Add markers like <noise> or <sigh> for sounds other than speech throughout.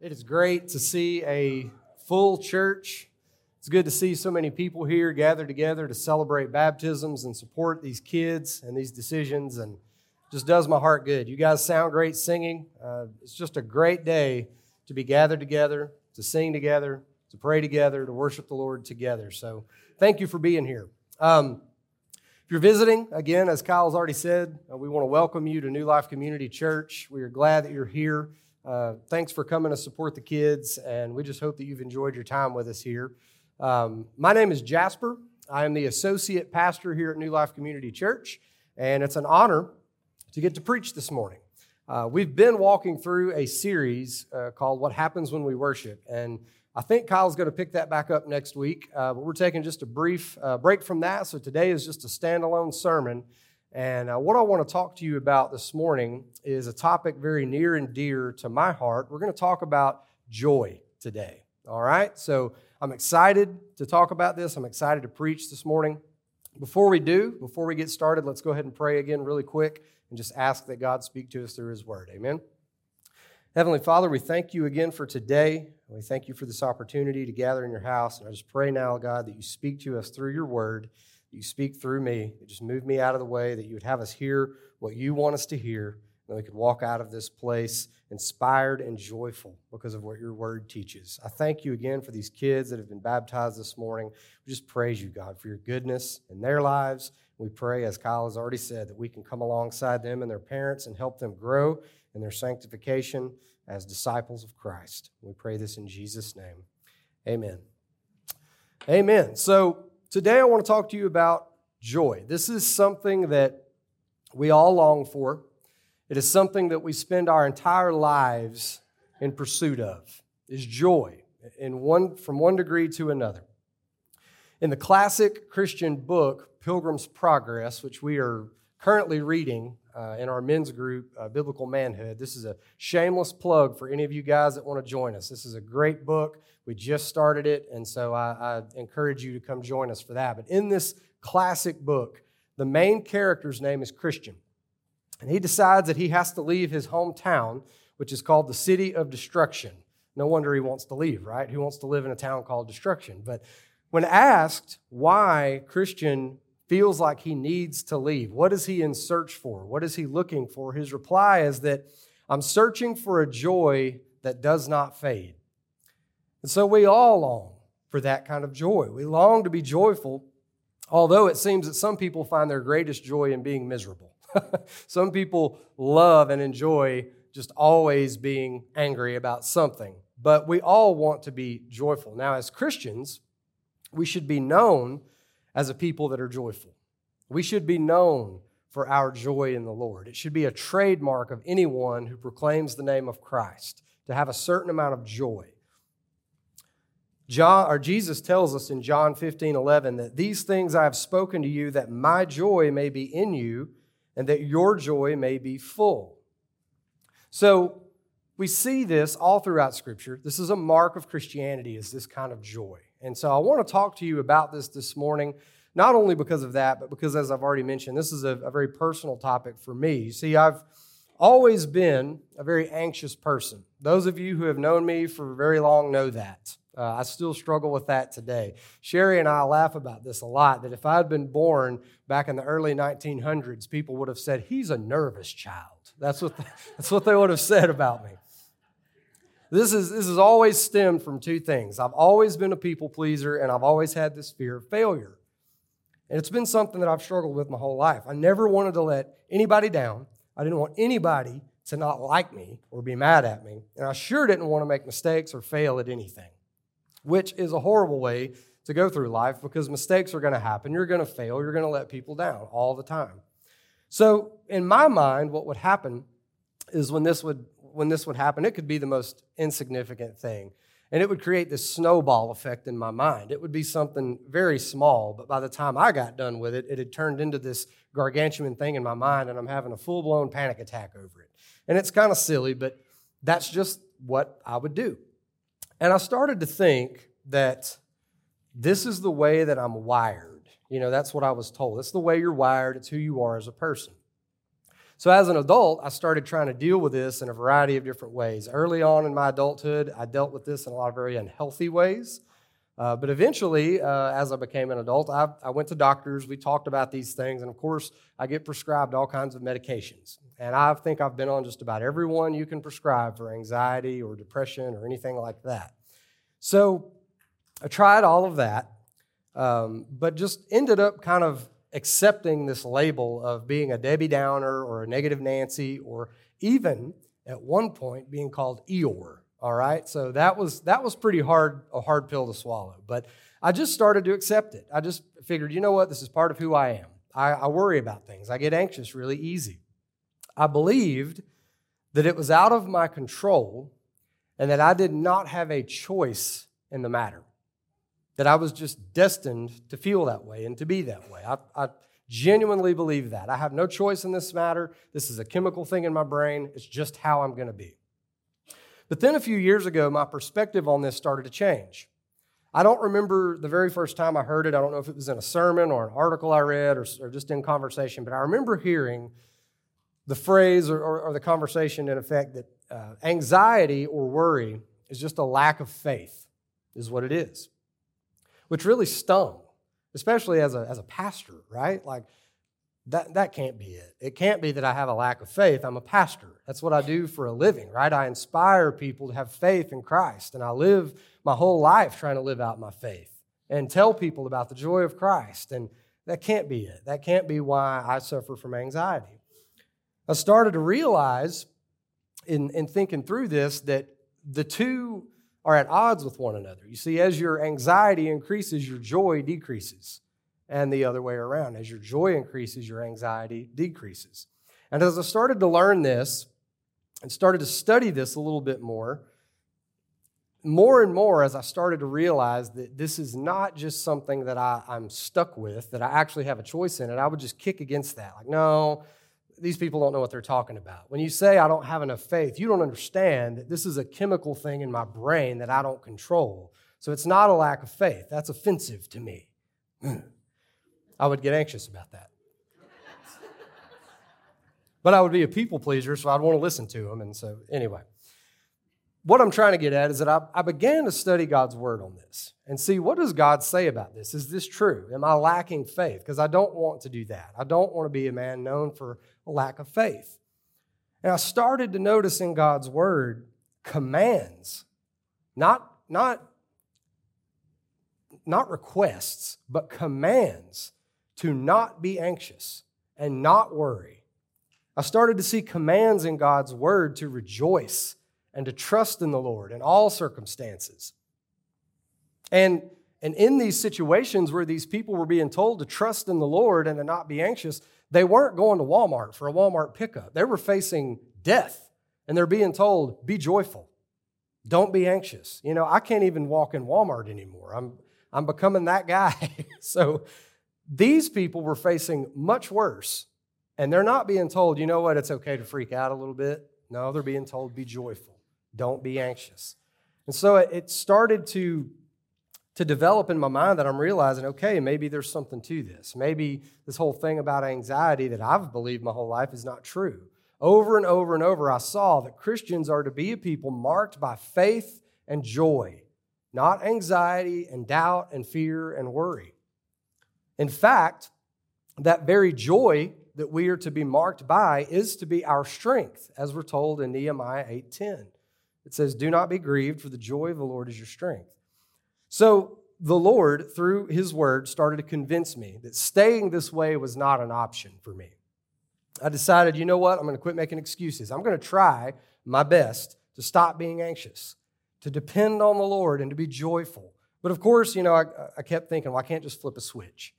It is great to see a full church. It's good to see so many people here gathered together to celebrate baptisms and support these kids and these decisions, and just does my heart good. You guys sound great singing. Uh, it's just a great day to be gathered together, to sing together, to pray together, to worship the Lord together. So, thank you for being here. Um, if you're visiting, again, as Kyle's already said, uh, we want to welcome you to New Life Community Church. We are glad that you're here. Uh, thanks for coming to support the kids, and we just hope that you've enjoyed your time with us here. Um, my name is Jasper. I am the associate pastor here at New Life Community Church, and it's an honor to get to preach this morning. Uh, we've been walking through a series uh, called What Happens When We Worship, and I think Kyle's going to pick that back up next week, uh, but we're taking just a brief uh, break from that. So today is just a standalone sermon. And uh, what I want to talk to you about this morning is a topic very near and dear to my heart. We're going to talk about joy today. All right? So I'm excited to talk about this. I'm excited to preach this morning. Before we do, before we get started, let's go ahead and pray again really quick and just ask that God speak to us through His Word. Amen. Heavenly Father, we thank you again for today. We thank you for this opportunity to gather in your house. And I just pray now, God, that you speak to us through your word, you speak through me, just move me out of the way, that you would have us hear what you want us to hear, and we could walk out of this place inspired and joyful because of what your word teaches. I thank you again for these kids that have been baptized this morning. We just praise you, God, for your goodness in their lives. We pray, as Kyle has already said, that we can come alongside them and their parents and help them grow in their sanctification as disciples of Christ. We pray this in Jesus' name. Amen. Amen. So today I want to talk to you about joy. This is something that we all long for. It is something that we spend our entire lives in pursuit of. Is joy in one from one degree to another. In the classic Christian book Pilgrim's Progress, which we are currently reading uh, in our men's group, uh, Biblical Manhood. This is a shameless plug for any of you guys that want to join us. This is a great book. We just started it, and so I, I encourage you to come join us for that. But in this classic book, the main character's name is Christian. And he decides that he has to leave his hometown, which is called the City of Destruction. No wonder he wants to leave, right? Who wants to live in a town called Destruction? But when asked why Christian feels like he needs to leave. What is he in search for? What is he looking for? His reply is that I'm searching for a joy that does not fade. And so we all long for that kind of joy. We long to be joyful, although it seems that some people find their greatest joy in being miserable. <laughs> some people love and enjoy just always being angry about something. But we all want to be joyful. Now, as Christians, we should be known as a people that are joyful. We should be known for our joy in the Lord. It should be a trademark of anyone who proclaims the name of Christ to have a certain amount of joy. John, or Jesus tells us in John 15, 11 that these things I have spoken to you that my joy may be in you and that your joy may be full. So we see this all throughout Scripture. This is a mark of Christianity, is this kind of joy. And so I want to talk to you about this this morning, not only because of that, but because, as I've already mentioned, this is a, a very personal topic for me. You see, I've always been a very anxious person. Those of you who have known me for very long know that. Uh, I still struggle with that today. Sherry and I laugh about this a lot that if I had been born back in the early 1900s, people would have said, He's a nervous child. That's what, the, <laughs> that's what they would have said about me. This is this has always stemmed from two things. I've always been a people pleaser and I've always had this fear of failure. And it's been something that I've struggled with my whole life. I never wanted to let anybody down. I didn't want anybody to not like me or be mad at me. And I sure didn't want to make mistakes or fail at anything, which is a horrible way to go through life because mistakes are going to happen. You're going to fail. You're going to let people down all the time. So, in my mind, what would happen is when this would when this would happen, it could be the most insignificant thing. And it would create this snowball effect in my mind. It would be something very small, but by the time I got done with it, it had turned into this gargantuan thing in my mind, and I'm having a full blown panic attack over it. And it's kind of silly, but that's just what I would do. And I started to think that this is the way that I'm wired. You know, that's what I was told. It's the way you're wired, it's who you are as a person. So, as an adult, I started trying to deal with this in a variety of different ways. Early on in my adulthood, I dealt with this in a lot of very unhealthy ways. Uh, but eventually, uh, as I became an adult, I, I, went to doctors. We talked about these things. And of course, I get prescribed all kinds of medications. And I think I've been on just about every one you can prescribe for anxiety or depression or anything like that. So I tried all of that, um, but just ended up kind of accepting this label of being a Debbie Downer or a negative Nancy, or even at one point being called Eeyore. All right, so that was that was pretty hard a hard pill to swallow, but I just started to accept it. I just figured, you know what, this is part of who I am. I, I worry about things. I get anxious really easy. I believed that it was out of my control and that I did not have a choice in the matter that I was just destined to feel that way and to be that way. I, I, genuinely believe that. I have no choice in this matter. This is a chemical thing in my brain. It's just how I'm going to be. But then a few years ago, my perspective on this started to change. I don't remember the very first time I heard it. I don't know if it was in a sermon or an article I read or, or just in conversation, but I remember hearing the phrase or, or, or the conversation in effect that uh, anxiety or worry is just a lack of faith, is what it is which really stung, especially as a, as a pastor, right? Like, that, that can't be it. It can't be that I have a lack of faith. I'm a pastor. That's what I do for a living, right? I inspire people to have faith in Christ, and I live my whole life trying to live out my faith and tell people about the joy of Christ. And that can't be it. That can't be why I suffer from anxiety. I started to realize in, in thinking through this that the two are at odds with one another. You see, as your anxiety increases, your joy decreases, and the other way around. As your joy increases, your anxiety decreases. And as I started to learn this and started to study this a little bit more, more and more as I started to realize that this is not just something that I, am stuck with, that I actually have a choice in it, I would just kick against that. Like, no, these people don't know what they're talking about. When you say, I don't have enough faith, you don't understand that this is a chemical thing in my brain that I don't control. So it's not a lack of faith. That's offensive to me. <clears throat> I would get anxious about that. <laughs> but I would be a people pleaser, so I'd want to listen to them. And so, anyway what I'm trying to get at is that I, I, began to study God's word on this and see what does God say about this? Is this true? Am I lacking faith? Because I don't want to do that. I don't want to be a man known for lack of faith. And I started to notice in God's word commands, not, not, not requests, but commands to not be anxious and not worry. I started to see commands in God's word to rejoice and to trust in the Lord in all circumstances. And, and in these situations where these people were being told to trust in the Lord and to not be anxious, they weren't going to Walmart for a Walmart pickup. They were facing death, and they're being told, be joyful. Don't be anxious. You know, I can't even walk in Walmart anymore. I'm, I'm becoming that guy. <laughs> so these people were facing much worse, and they're not being told, you know what, it's okay to freak out a little bit. No, they're being told, be joyful. Don't be anxious. And so it started to, to develop in my mind that I'm realizing, okay, maybe there's something to this. Maybe this whole thing about anxiety that I've believed my whole life is not true. Over and over and over, I saw that Christians are to be a people marked by faith and joy, not anxiety and doubt and fear and worry. In fact, that very joy that we are to be marked by is to be our strength, as we're told in Nehemiah 8:10. It says, Do not be grieved, for the joy of the Lord is your strength. So the Lord, through his word, started to convince me that staying this way was not an option for me. I decided, you know what? I'm going to quit making excuses. I'm going to try my best to stop being anxious, to depend on the Lord, and to be joyful. But of course, you know, I, I kept thinking, well, I can't just flip a switch.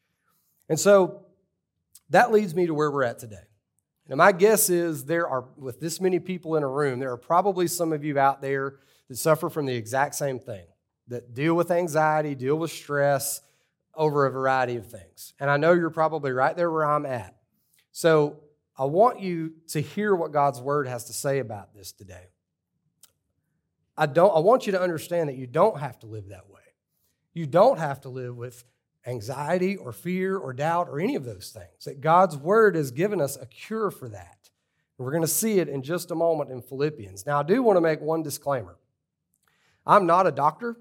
And so that leads me to where we're at today. Now, my guess is there are, with this many people in a room, there are probably some of you out there that suffer from the exact same thing, that deal with anxiety, deal with stress over a variety of things. And I know you're probably right there where I'm at. So I want you to hear what God's word has to say about this today. I, don't, I want you to understand that you don't have to live that way. You don't have to live with anxiety or fear or doubt or any of those things. That God's word has given us a cure for that. We're going to see it in just a moment in Philippians. Now, I do want to make one disclaimer I'm not a doctor,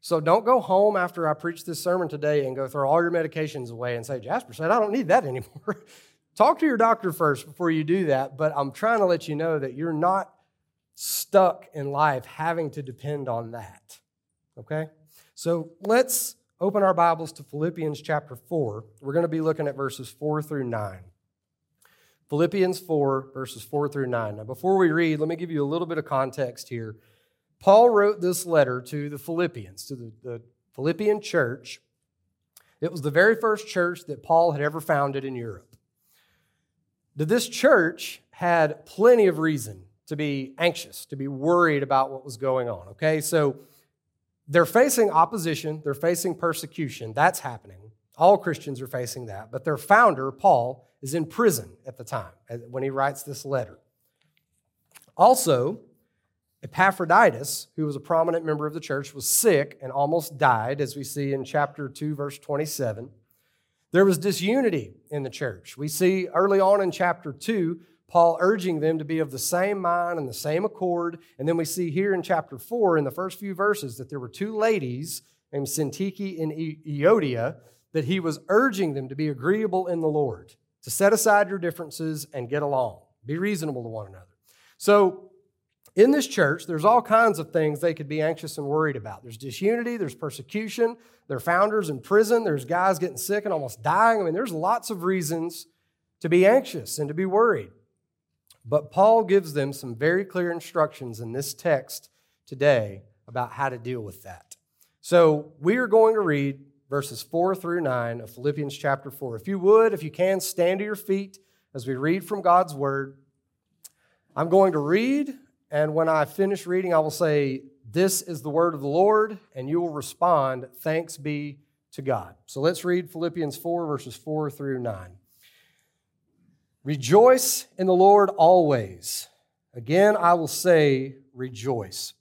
so don't go home after I preach this sermon today and go throw all your medications away and say, Jasper said, I don't need that <laughs> anymore. Talk to your doctor first before you do that, but I'm trying to let you know that you're not stuck in life having to depend on that. Okay? So let's open our Bibles to Philippians chapter 4. We're going to be looking at verses 4 through 9. Philippians 4, verses 4 through 9. Now, before we read, let me give you a little bit of context here. Paul wrote this letter to the Philippians, to the, the Philippian church. It was the very first church that Paul had ever founded in Europe. This church had plenty of reason to be anxious, to be worried about what was going on. Okay, so they're facing opposition, they're facing persecution. That's happening. All Christians are facing that. But their founder, Paul, is in prison at the time when he writes this letter. Also, Epaphroditus, who was a prominent member of the church, was sick and almost died, as we see in chapter 2, verse 27. There was disunity in the church. We see early on in chapter 2, Paul urging them to be of the same mind and the same accord. And then we see here in chapter 4, in the first few verses, that there were two ladies named Syntyche and Euodia that he was urging them to be agreeable in the Lord, to set aside your differences and get along, be reasonable to one another. So, in this church, there's all kinds of things they could be anxious and worried about. There's disunity, there's persecution, their founders in prison, there's guys getting sick and almost dying. I mean, there's lots of reasons to be anxious and to be worried. But Paul gives them some very clear instructions in this text today about how to deal with that. So we are going to read verses 4 through 9 of Philippians chapter 4. If you would, if you can, stand to your feet as we read from God's word. I'm going to read, and when I finish reading, I will say, This is the word of the Lord, and you will respond, Thanks be to God. So let's read Philippians 4, verses 4 through 9. Rejoice in the Lord always. Again, I will say, Rejoice.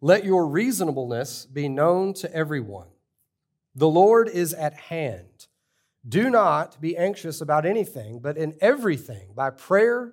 Let your reasonableness be known to everyone. The Lord is at hand. Do not be anxious about anything, but in everything, by prayer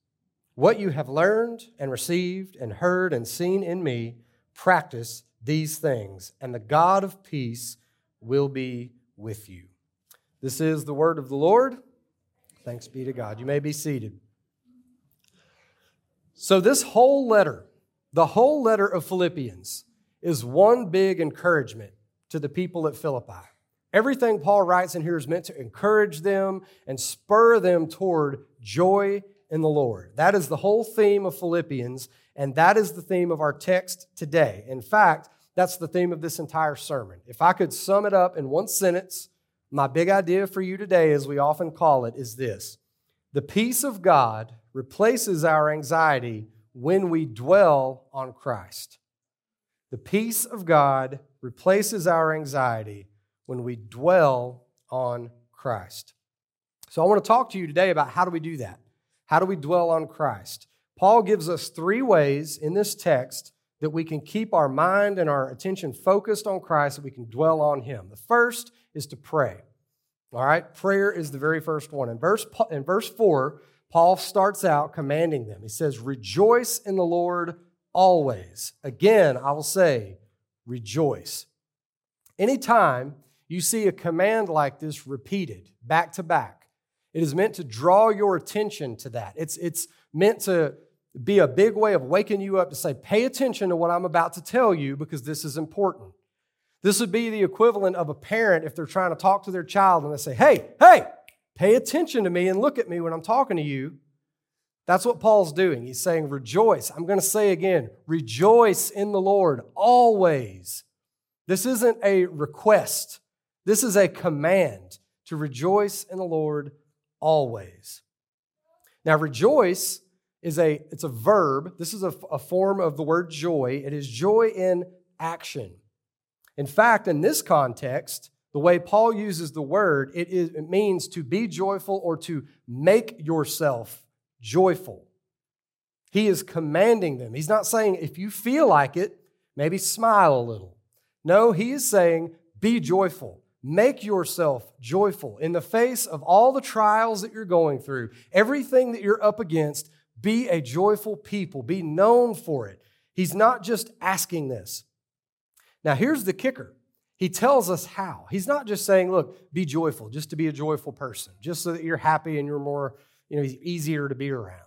What you have learned and received and heard and seen in me, practice these things, and the God of peace will be with you. This is the word of the Lord. Thanks be to God. You may be seated. So, this whole letter, the whole letter of Philippians, is one big encouragement to the people at Philippi. Everything Paul writes in here is meant to encourage them and spur them toward joy in the Lord. That is the whole theme of Philippians, and that is the theme of our text today. In fact, that's the theme of this entire sermon. If I could sum it up in one sentence, my big idea for you today, as we often call it, is this The peace of God replaces our anxiety when we dwell on Christ. The peace of God replaces our anxiety when we dwell on Christ. So I want to talk to you today about how do we do that? How do we dwell on Christ? Paul gives us three ways in this text that we can keep our mind and our attention focused on Christ, that we can dwell on Him. The first is to pray. All right, prayer is the very first one. In verse, in verse 4, Paul starts out commanding them. He says, Rejoice in the Lord always. Again, I will say, rejoice. Anytime you see a command like this repeated back to back, it is meant to draw your attention to that. It's, it's meant to be a big way of waking you up to say, pay attention to what I'm about to tell you because this is important. This would be the equivalent of a parent if they're trying to talk to their child and they say, hey, hey, pay attention to me and look at me when I'm talking to you. That's what Paul's doing. He's saying, rejoice. I'm going to say again, rejoice in the Lord always. This isn't a request. This is a command to rejoice in the Lord always. Now, rejoice is a it's a verb. This is a, a form of the word joy. It is joy in action. In fact, in this context, the way Paul uses the word, it, is, it means to be joyful or to make yourself joyful. He is commanding them. He's not saying, if you feel like it, maybe smile a little. No, he is saying, be joyful. Make yourself joyful. In the face of all the trials that you're going through, everything that you're up against, be a joyful people. Be known for it. He's not just asking this. Now, here's the kicker He tells us how. He's not just saying, look, be joyful, just to be a joyful person, just so that you're happy and you're more, you know, easier to be around.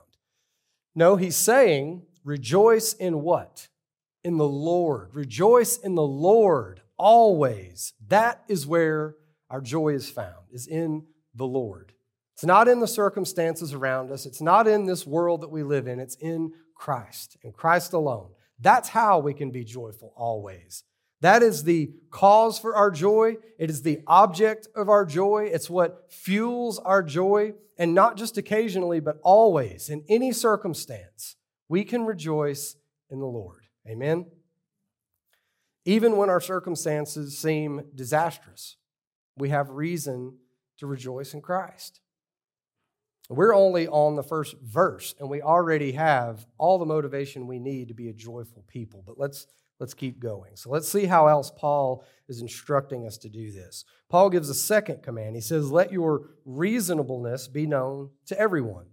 No, he's saying, rejoice in what? In the Lord. Rejoice in the Lord always. That is where our joy is found, is in the Lord. It's not in the circumstances around us. It's not in this world that we live in. It's in Christ and Christ alone. That's how we can be joyful always. That is the cause for our joy. It is the object of our joy. It's what fuels our joy. And not just occasionally, but always, in any circumstance, we can rejoice in the Lord. Amen? Even when our circumstances seem disastrous, we have reason to rejoice in Christ. We're only on the first verse, and we already have all the motivation we need to be a joyful people. But let's, let's keep going. So let's see how else Paul is instructing us to do this. Paul gives a second command. He says, Let your reasonableness be known to everyone.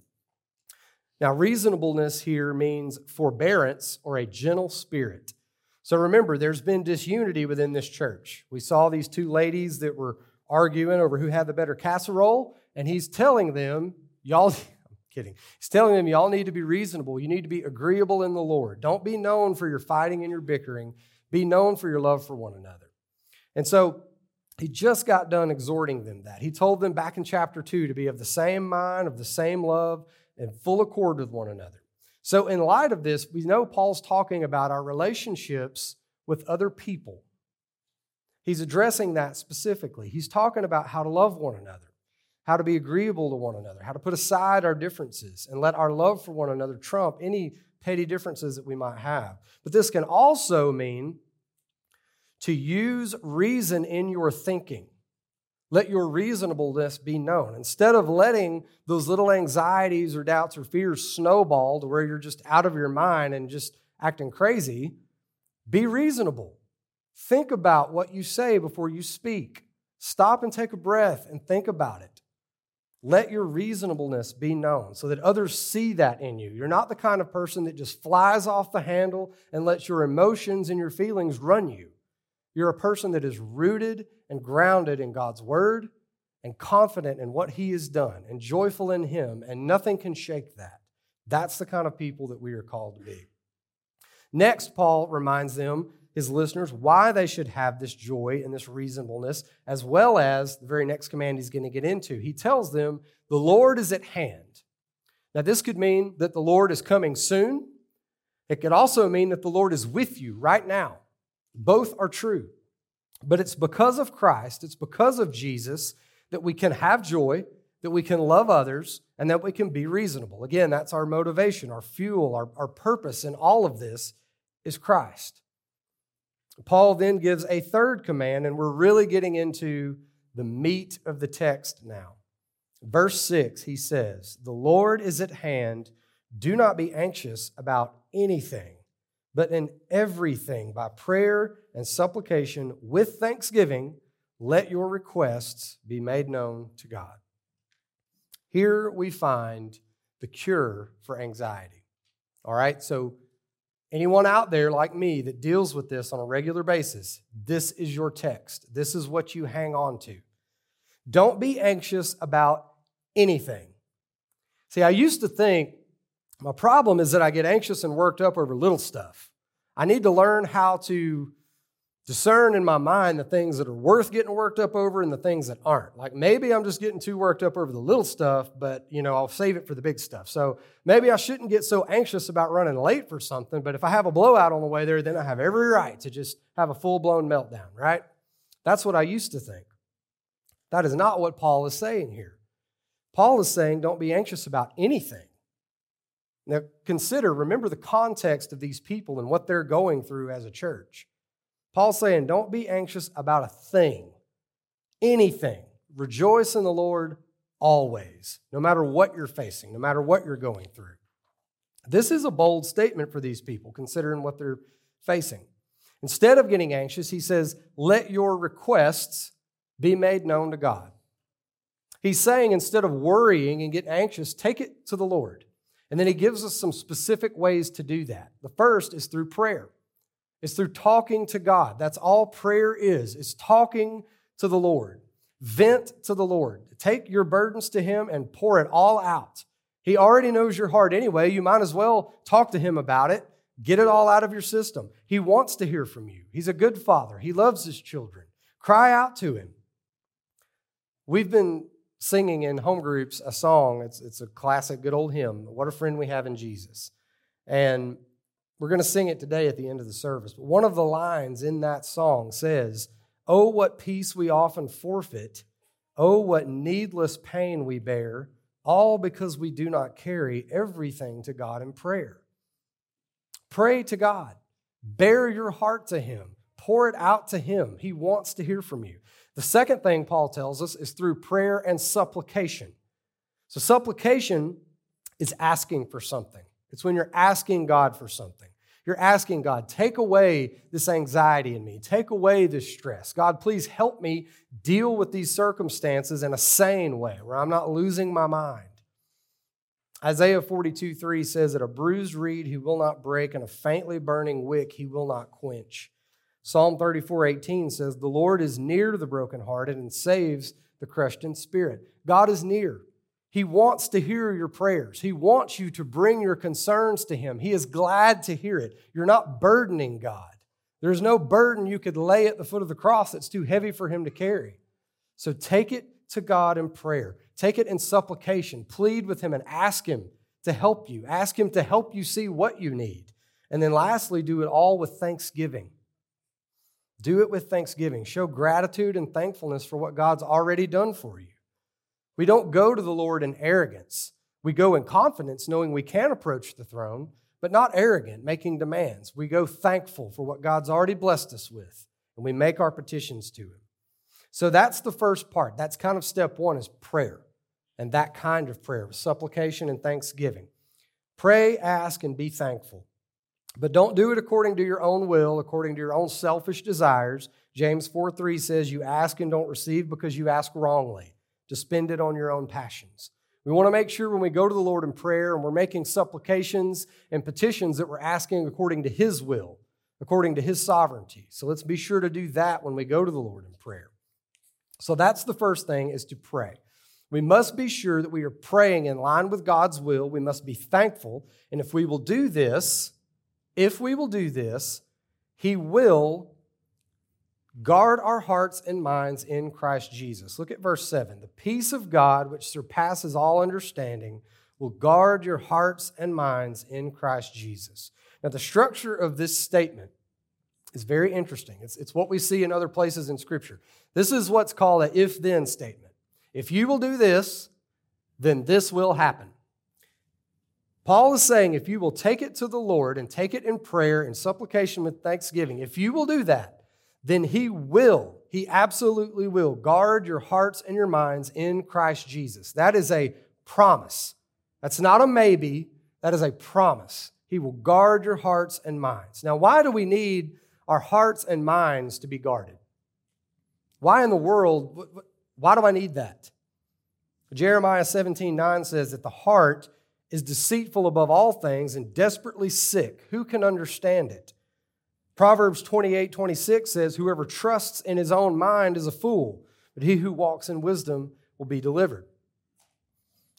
Now, reasonableness here means forbearance or a gentle spirit. So remember, there's been disunity within this church. We saw these two ladies that were arguing over who had the better casserole, and he's telling them, y'all, <laughs> I'm kidding. He's telling them, y'all need to be reasonable. You need to be agreeable in the Lord. Don't be known for your fighting and your bickering. Be known for your love for one another. And so he just got done exhorting them that. He told them back in chapter 2 to be of the same mind, of the same love, and full accord with one another. So, in light of this, we know Paul's talking about our relationships with other people. He's addressing that specifically. He's talking about how to love one another, how to be agreeable to one another, how to put aside our differences and let our love for one another trump any petty differences that we might have. But this can also mean to use reason in your thinking. Let your reasonableness be known. Instead of letting those little anxieties or doubts or fears snowball to where you're just out of your mind and just acting crazy, be reasonable. Think about what you say before you speak. Stop and take a breath and think about it. Let your reasonableness be known so that others see that in you. You're not the kind of person that just flies off the handle and lets your emotions and your feelings run you. You're a person that is rooted and grounded in God's word and confident in what he has done and joyful in him, and nothing can shake that. That's the kind of people that we are called to be. Next, Paul reminds them, his listeners, why they should have this joy and this reasonableness, as well as the very next command he's going to get into. He tells them, The Lord is at hand. Now, this could mean that the Lord is coming soon. It could also mean that the Lord is with you right now. Both are true. But it's because of Christ, it's because of Jesus that we can have joy, that we can love others, and that we can be reasonable. Again, that's our motivation, our fuel, our, our purpose in all of this is Christ. Paul then gives a third command, and we're really getting into the meat of the text now. Verse 6, he says, The Lord is at hand. Do not be anxious about anything but in everything, by prayer and supplication with thanksgiving, let your requests be made known to God. Here we find the cure for anxiety. All right, so anyone out there like me that deals with this on a regular basis, this is your text. This is what you hang on to. Don't be anxious about anything. See, I used to think my problem is that I get anxious and worked up over little stuff. I need to learn how to discern in my mind the things that are worth getting worked up over and the things that aren't. Like maybe I'm just getting too worked up over the little stuff, but you know, I'll save it for the big stuff. So maybe I shouldn't get so anxious about running late for something, but if I have a blowout on the way there, then I have every right to just have a full-blown meltdown, right? That's what I used to think. That is not what Paul is saying here. Paul is saying don't be anxious about anything. Now, consider, remember the context of these people and what they're going through as a church. Paul's saying, don't be anxious about a thing, anything. Rejoice in the Lord always, no matter what you're facing, no matter what you're going through. This is a bold statement for these people, considering what they're facing. Instead of getting anxious, he says, let your requests be made known to God. He's saying instead of worrying and getting anxious, take it to the Lord. And then he gives us some specific ways to do that. The first is through prayer. It's through talking to God. That's all prayer is. It's talking to the Lord. Vent to the Lord. Take your burdens to him and pour it all out. He already knows your heart anyway. You might as well talk to him about it. Get it all out of your system. He wants to hear from you. He's a good father. He loves his children. Cry out to him. We've been singing in home groups a song. It's, it's a classic, good old hymn, What a Friend We Have in Jesus. And we're going to sing it today at the end of the service. But one of the lines in that song says, Oh, what peace we often forfeit. Oh, what needless pain we bear, all because we do not carry everything to God in prayer. Pray to God, bare your heart to Him, pour it out to Him. He wants to hear from you. The second thing Paul tells us is through prayer and supplication. So, supplication is asking for something, it's when you're asking God for something. You're asking God, take away this anxiety in me, take away this stress. God, please help me deal with these circumstances in a sane way where I'm not losing my mind. Isaiah 42 3 says that a bruised reed he will not break, and a faintly burning wick he will not quench. Psalm 34 18 says, The Lord is near to the brokenhearted and saves the crushed in spirit. God is near. He wants to hear your prayers. He wants you to bring your concerns to Him. He is glad to hear it. You're not burdening God. There's no burden you could lay at the foot of the cross that's too heavy for Him to carry. So take it to God in prayer. Take it in supplication. Plead with Him and ask Him to help you. Ask Him to help you see what you need. And then lastly, do it all with thanksgiving. Do it with thanksgiving. Show gratitude and thankfulness for what God's already done for you. We don't go to the Lord in arrogance. We go in confidence, knowing we can approach the throne, but not arrogant, making demands. We go thankful for what God's already blessed us with, and we make our petitions to Him. So that's the first part. That's kind of step one is prayer, and that kind of prayer, supplication and thanksgiving. Pray, ask, and be thankful. But don't do it according to your own will, according to your own selfish desires. James 4 3 says, You ask and don't receive because you ask wrongly, to spend it on your own passions. We want to make sure when we go to the Lord in prayer and we're making supplications and petitions that we're asking according to His will, according to His sovereignty. So let's be sure to do that when we go to the Lord in prayer. So that's the first thing is to pray. We must be sure that we are praying in line with God's will. We must be thankful. And if we will do this, if we will do this, He will guard our hearts and minds in Christ Jesus. Look at verse 7. The peace of God, which surpasses all understanding, will guard your hearts and minds in Christ Jesus. Now, the structure of this statement is very interesting. It's, it's what we see in other places in Scripture. This is what's called an if then statement. If you will do this, then this will happen. Paul is saying if you will take it to the Lord and take it in prayer and supplication with thanksgiving, if you will do that, then he will, he absolutely will guard your hearts and your minds in Christ Jesus. That is a promise. That's not a maybe, that is a promise. He will guard your hearts and minds. Now, why do we need our hearts and minds to be guarded? Why in the world, why do I need that? Jeremiah 17 9 says that the heart is deceitful above all things and desperately sick. Who can understand it? Proverbs 28 26 says, Whoever trusts in his own mind is a fool, but he who walks in wisdom will be delivered.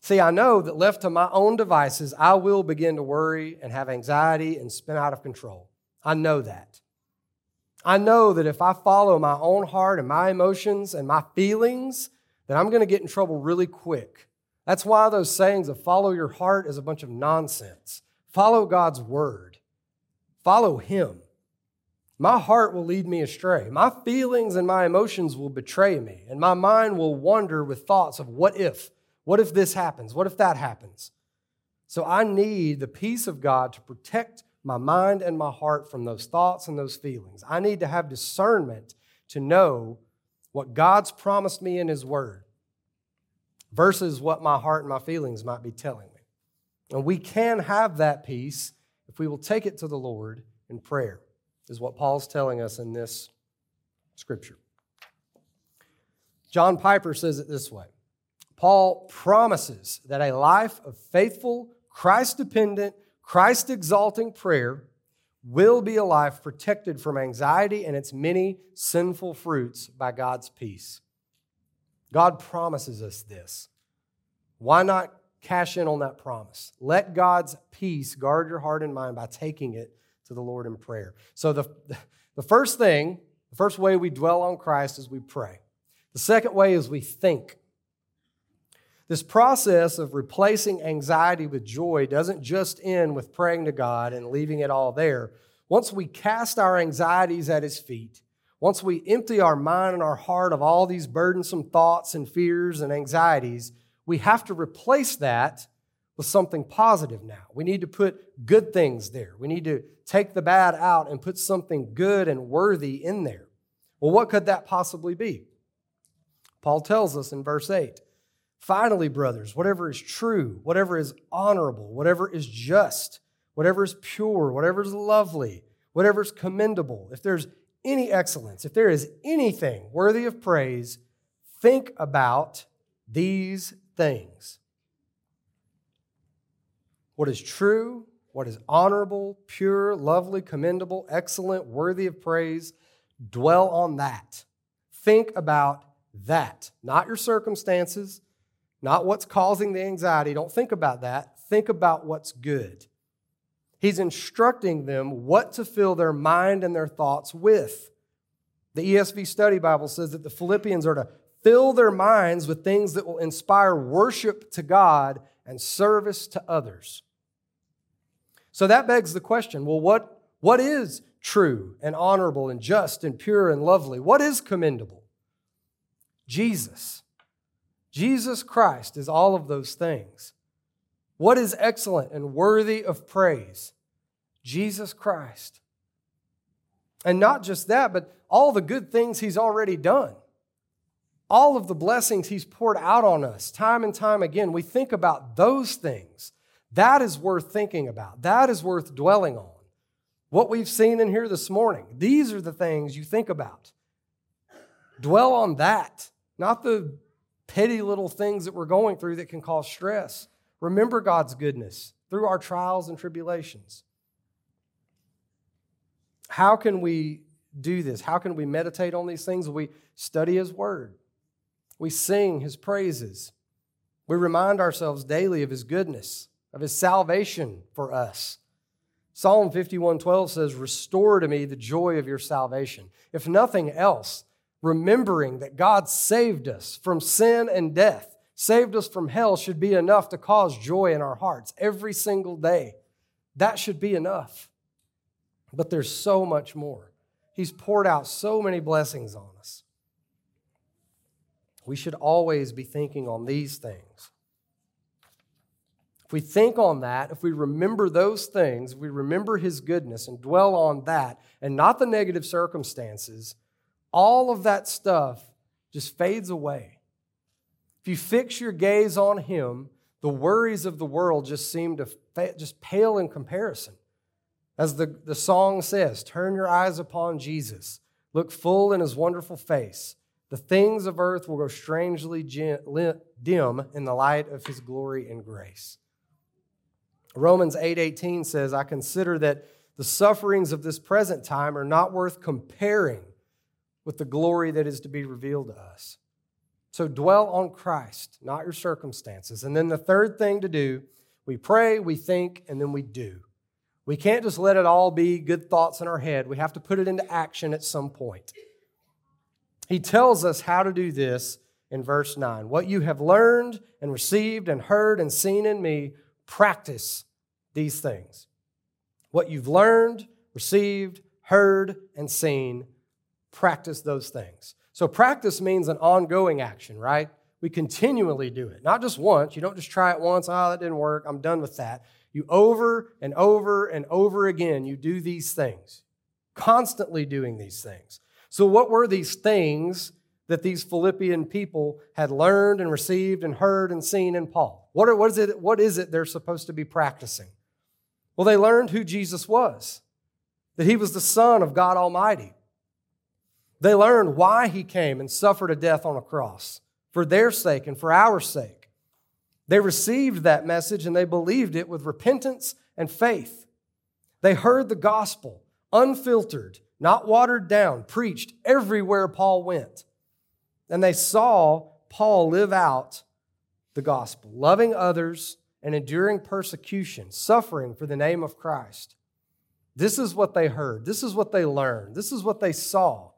See, I know that left to my own devices, I will begin to worry and have anxiety and spin out of control. I know that. I know that if I follow my own heart and my emotions and my feelings, then I'm going to get in trouble really quick. That's why those sayings of follow your heart is a bunch of nonsense. Follow God's word, follow Him. My heart will lead me astray. My feelings and my emotions will betray me, and my mind will wander with thoughts of what if? What if this happens? What if that happens? So I need the peace of God to protect my mind and my heart from those thoughts and those feelings. I need to have discernment to know what God's promised me in His Word versus what my heart and my feelings might be telling me. And we can have that peace if we will take it to the Lord in prayer, is what Paul's telling us in this scripture. John Piper says it this way Paul promises that a life of faithful, Christ dependent, Christ exalting prayer will be a life protected from anxiety and its many sinful fruits by God's peace. God promises us this. Why not cash in on that promise? Let God's peace guard your heart and mind by taking it to the Lord in prayer. So, the, <laughs> the first thing, the first way we dwell on Christ is we pray. The second way is we think. This process of replacing anxiety with joy doesn't just end with praying to God and leaving it all there. Once we cast our anxieties at His feet, once we empty our mind and our heart of all these burdensome thoughts and fears and anxieties, we have to replace that with something positive now. We need to put good things there. We need to take the bad out and put something good and worthy in there. Well, what could that possibly be? Paul tells us in verse 8 Finally, brothers, whatever is true, whatever is honorable, whatever is just, whatever is pure, whatever is lovely, whatever is commendable, if there's any excellence, if there is anything worthy of praise, think about these things. What is true, what is honorable, pure, lovely, commendable, excellent, worthy of praise, dwell on that. Think about that, not your circumstances, not what's causing the anxiety. Don't think about that. Think about what's good. He's instructing them what to fill their mind and their thoughts with. The ESV Study Bible says that the Philippians are to fill their minds with things that will inspire worship to God and service to others. So that begs the question well, what, what is true and honorable and just and pure and lovely? What is commendable? Jesus. Jesus Christ is all of those things. What is excellent and worthy of praise? Jesus Christ. And not just that, but all the good things he's already done. All of the blessings he's poured out on us time and time again. We think about those things. That is worth thinking about. That is worth dwelling on. What we've seen in here this morning, these are the things you think about. Dwell on that, not the petty little things that we're going through that can cause stress. Remember God's goodness through our trials and tribulations. How can we do this? How can we meditate on these things? We study His Word, we sing His praises, we remind ourselves daily of His goodness, of His salvation for us. Psalm 51:12 says, "Restore to me the joy of your salvation." If nothing else, remembering that God saved us from sin and death, saved us from hell, should be enough to cause joy in our hearts every single day. That should be enough. But there's so much more. He's poured out so many blessings on us. We should always be thinking on these things. If we think on that, if we remember those things, we remember His goodness and dwell on that and not the negative circumstances, all of that stuff just fades away. If you fix your gaze on Him, the worries of the world just seem to fa- just pale in comparison. As the, the song says, turn your eyes upon Jesus, look full in His wonderful face. The things of earth will grow strangely dim in the light of His glory and grace. Romans 8:18 says, "I consider that the sufferings of this present time are not worth comparing with the glory that is to be revealed to us. So dwell on Christ, not your circumstances. And then the third thing to do, we pray, we think, and then we do. We can't just let it all be good thoughts in our head. We have to put it into action at some point. He tells us how to do this in verse 9. What you have learned and received and heard and seen in me, practice these things. What you've learned, received, heard, and seen, practice those things. So, practice means an ongoing action, right? we continually do it. Not just once. You don't just try it once, oh, that didn't work, I'm done with that. You over and over and over again, you do these things, constantly doing these things. So, what were these things that these Philippian people had learned and received and heard and seen in Paul? What, are, what, is it, what is it they're supposed to be practicing? Well, they learned who Jesus was, that he was the Son of God Almighty. They learned why he came and suffered a death on a cross for their sake and for our sake. They received that message and they believed it with repentance and faith. They heard the gospel, unfiltered, not watered down, preached everywhere Paul went. And they saw Paul live out the gospel, loving others and enduring persecution, suffering for the name of Christ. This is what they heard. This is what they learned. This is what they saw.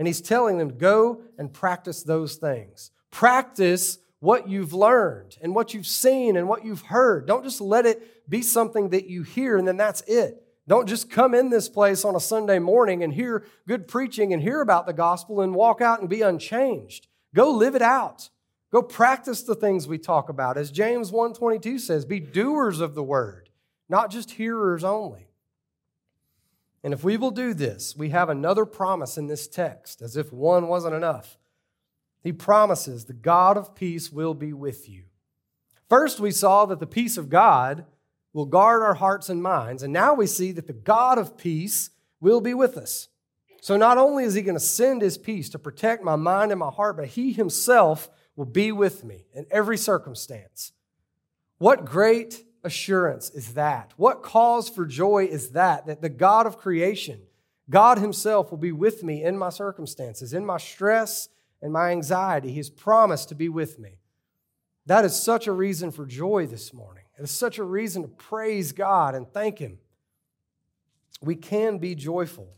And he's telling them, go and practice those things. Practice what you've learned and what you've seen and what you've heard. Don't just let it be something that you hear and then that's it. Don't just come in this place on a Sunday morning and hear good preaching and hear about the gospel and walk out and be unchanged. Go live it out. Go practice the things we talk about. As James 1:22 says, be doers of the word, not just hearers only. And if we will do this, we have another promise in this text, as if one wasn't enough. He promises the God of peace will be with you. First, we saw that the peace of God will guard our hearts and minds, and now we see that the God of peace will be with us. So, not only is He going to send His peace to protect my mind and my heart, but He Himself will be with me in every circumstance. What great assurance is that? What cause for joy is that? That the God of creation, God Himself, will be with me in my circumstances, in my stress and my anxiety. He has promised to be with me. That is such a reason for joy this morning. It is such a reason to praise God and thank Him. We can be joyful.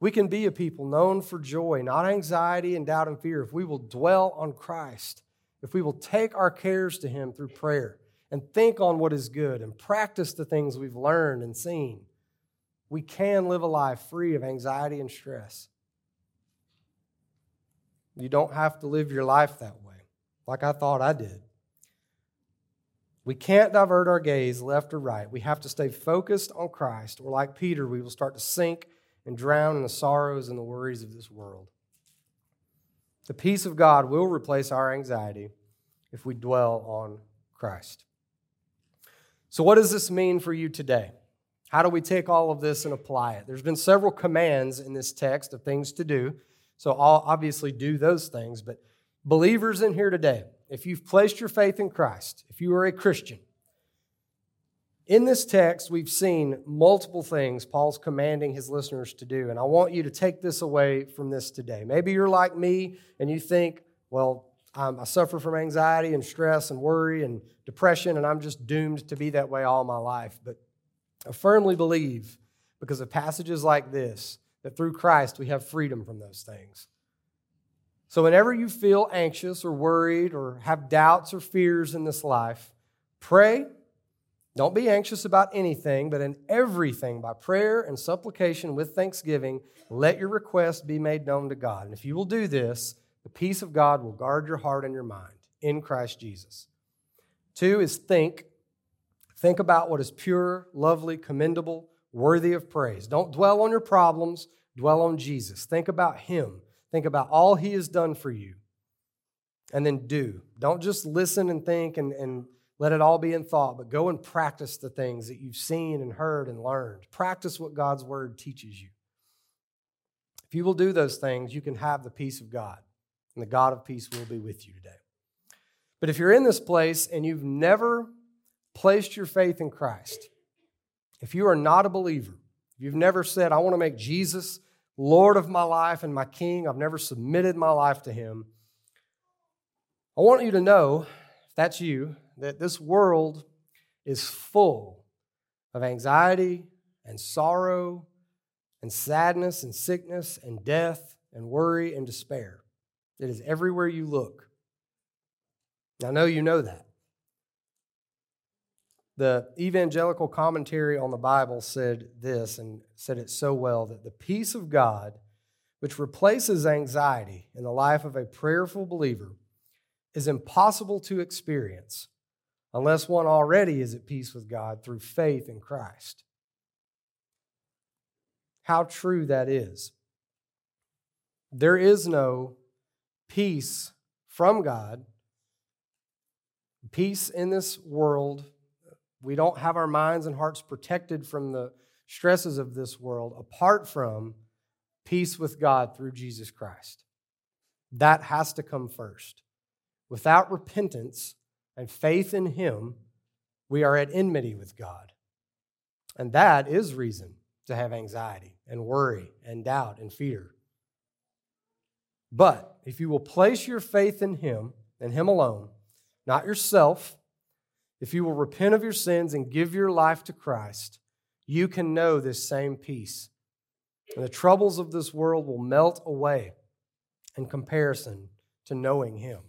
We can be a people known for joy, not anxiety and doubt and fear, if we will dwell on Christ, if we will take our cares to Him through prayer and think on what is good and practice the things we've learned and seen. We can live a life free of anxiety and stress. You don't have to live your life that way, like I thought I did. We can't divert our gaze left or right. We have to stay focused on Christ, or like Peter, we will start to sink and drown in the sorrows and the worries of this world. The peace of God will replace our anxiety if we dwell on Christ. So, what does this mean for you today? How do we take all of this and apply it? There's been several commands in this text of things to do. So I'll obviously do those things. But believers in here today, if you've placed your faith in Christ, if you are a Christian, in this text, we've seen multiple things Paul's commanding his listeners to do. And I want you to take this away from this today. Maybe you're like me and you think, well, I'm, i suffer from anxiety and stress and worry and depression, and I'm just doomed to be that way all my life. But I firmly believe, because of passages like this, that through Christ we have freedom from those things. So, whenever you feel anxious or worried or have doubts or fears in this life, pray. Don't be anxious about anything, but in everything, by prayer and supplication with thanksgiving, let your request be made known to God. And if you will do this, the peace of God will guard your heart and your mind in Christ Jesus. Two is think. Think about what is pure, lovely, commendable, worthy of praise. Don't dwell on your problems, dwell on Jesus. Think about Him. Think about all He has done for you. And then do. Don't just listen and think and, and let it all be in thought, but go and practice the things that you've seen and heard and learned. Practice what God's Word teaches you. If you will do those things, you can have the peace of God, and the God of peace will be with you today. But if you're in this place and you've never placed your faith in Christ, if you are not a believer, if you've never said, I want to make Jesus Lord of my life and my King, I've never submitted my life to Him, I want you to know, if that's you, that this world is full of anxiety and sorrow and sadness and sickness and death and worry and despair. It is everywhere you look. I know you know that. The evangelical commentary on the Bible said this and said it so well that the peace of God, which replaces anxiety in the life of a prayerful believer, is impossible to experience unless one already is at peace with God through faith in Christ. How true that is. There is no peace from God, peace in this world. We don't have our minds and hearts protected from the stresses of this world apart from peace with God through Jesus Christ. That has to come first. Without repentance and faith in Him, we are at enmity with God. And that is reason to have anxiety and worry and doubt and fear. But if you will place your faith in Him and Him alone, not yourself, if you will repent of your sins and give your life to Christ, you can know this same peace. And the troubles of this world will melt away in comparison to knowing Him.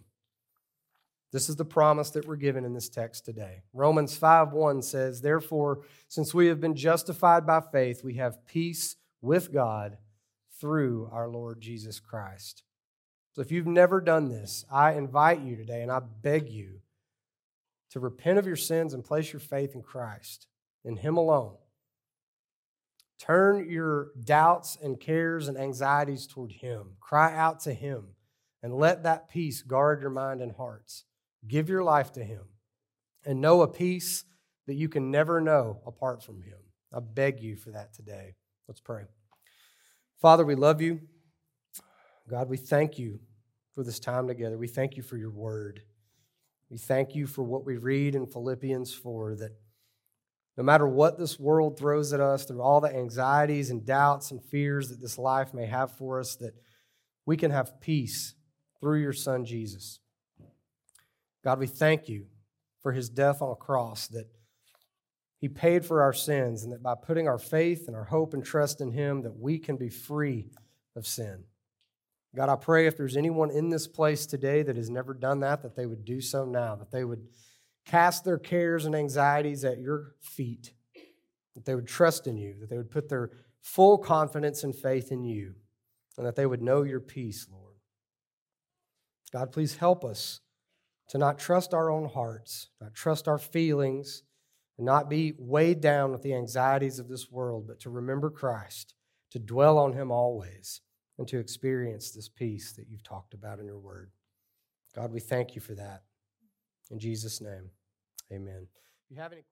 This is the promise that we're given in this text today. Romans 5:1 says, "Therefore, since we have been justified by faith, we have peace with God through our Lord Jesus Christ." So if you've never done this, I invite you today and I beg you to repent of your sins and place your faith in Christ, in Him alone. Turn your doubts and cares and anxieties toward Him. Cry out to Him and let that peace guard your mind and hearts. Give your life to Him and know a peace that you can never know apart from Him. I beg you for that today. Let's pray. Father, we love you. God, we thank you for this time together. We thank you for your word. We thank you for what we read in Philippians 4 that no matter what this world throws at us, through all the anxieties and doubts and fears that this life may have for us, that we can have peace through your Son, Jesus. God, we thank you for his death on a cross, that he paid for our sins, and that by putting our faith and our hope and trust in him, that we can be free of sin. God, I pray if there's anyone in this place today that has never done that, that they would do so now, that they would cast their cares and anxieties at your feet, that they would trust in you, that they would put their full confidence and faith in you, and that they would know your peace, Lord. God, please help us to not trust our own hearts, not trust our feelings, and not be weighed down with the anxieties of this world, but to remember Christ, to dwell on Him always, and to experience this peace that you've talked about in your word. God, we thank you for that. In Jesus' name, amen. If you have any